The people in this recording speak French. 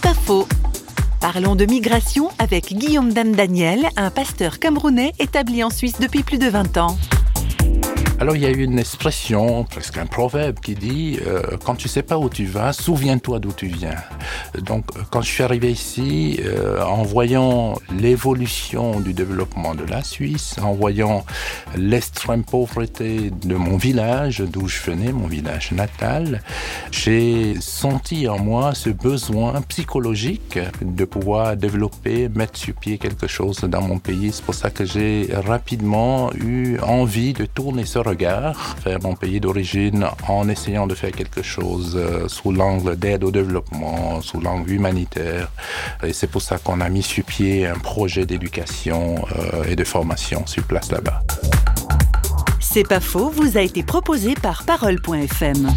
C'est pas faux. Parlons de migration avec Guillaume Dan Daniel, un pasteur camerounais établi en Suisse depuis plus de 20 ans. Alors il y a une expression, presque un proverbe qui dit euh, quand tu sais pas où tu vas, souviens-toi d'où tu viens. Donc quand je suis arrivé ici, euh, en voyant l'évolution du développement de la Suisse, en voyant l'extrême pauvreté de mon village, d'où je venais, mon village natal, j'ai senti en moi ce besoin psychologique de pouvoir développer, mettre sur pied quelque chose dans mon pays. C'est pour ça que j'ai rapidement eu envie de tourner ce regard vers mon pays d'origine en essayant de faire quelque chose euh, sous l'angle d'aide au développement, sous l'angle humanitaire. Et c'est pour ça qu'on a mis sur pied un projet d'éducation euh, et de formation sur place là-bas. C'est pas faux, vous a été proposé par parole.fm.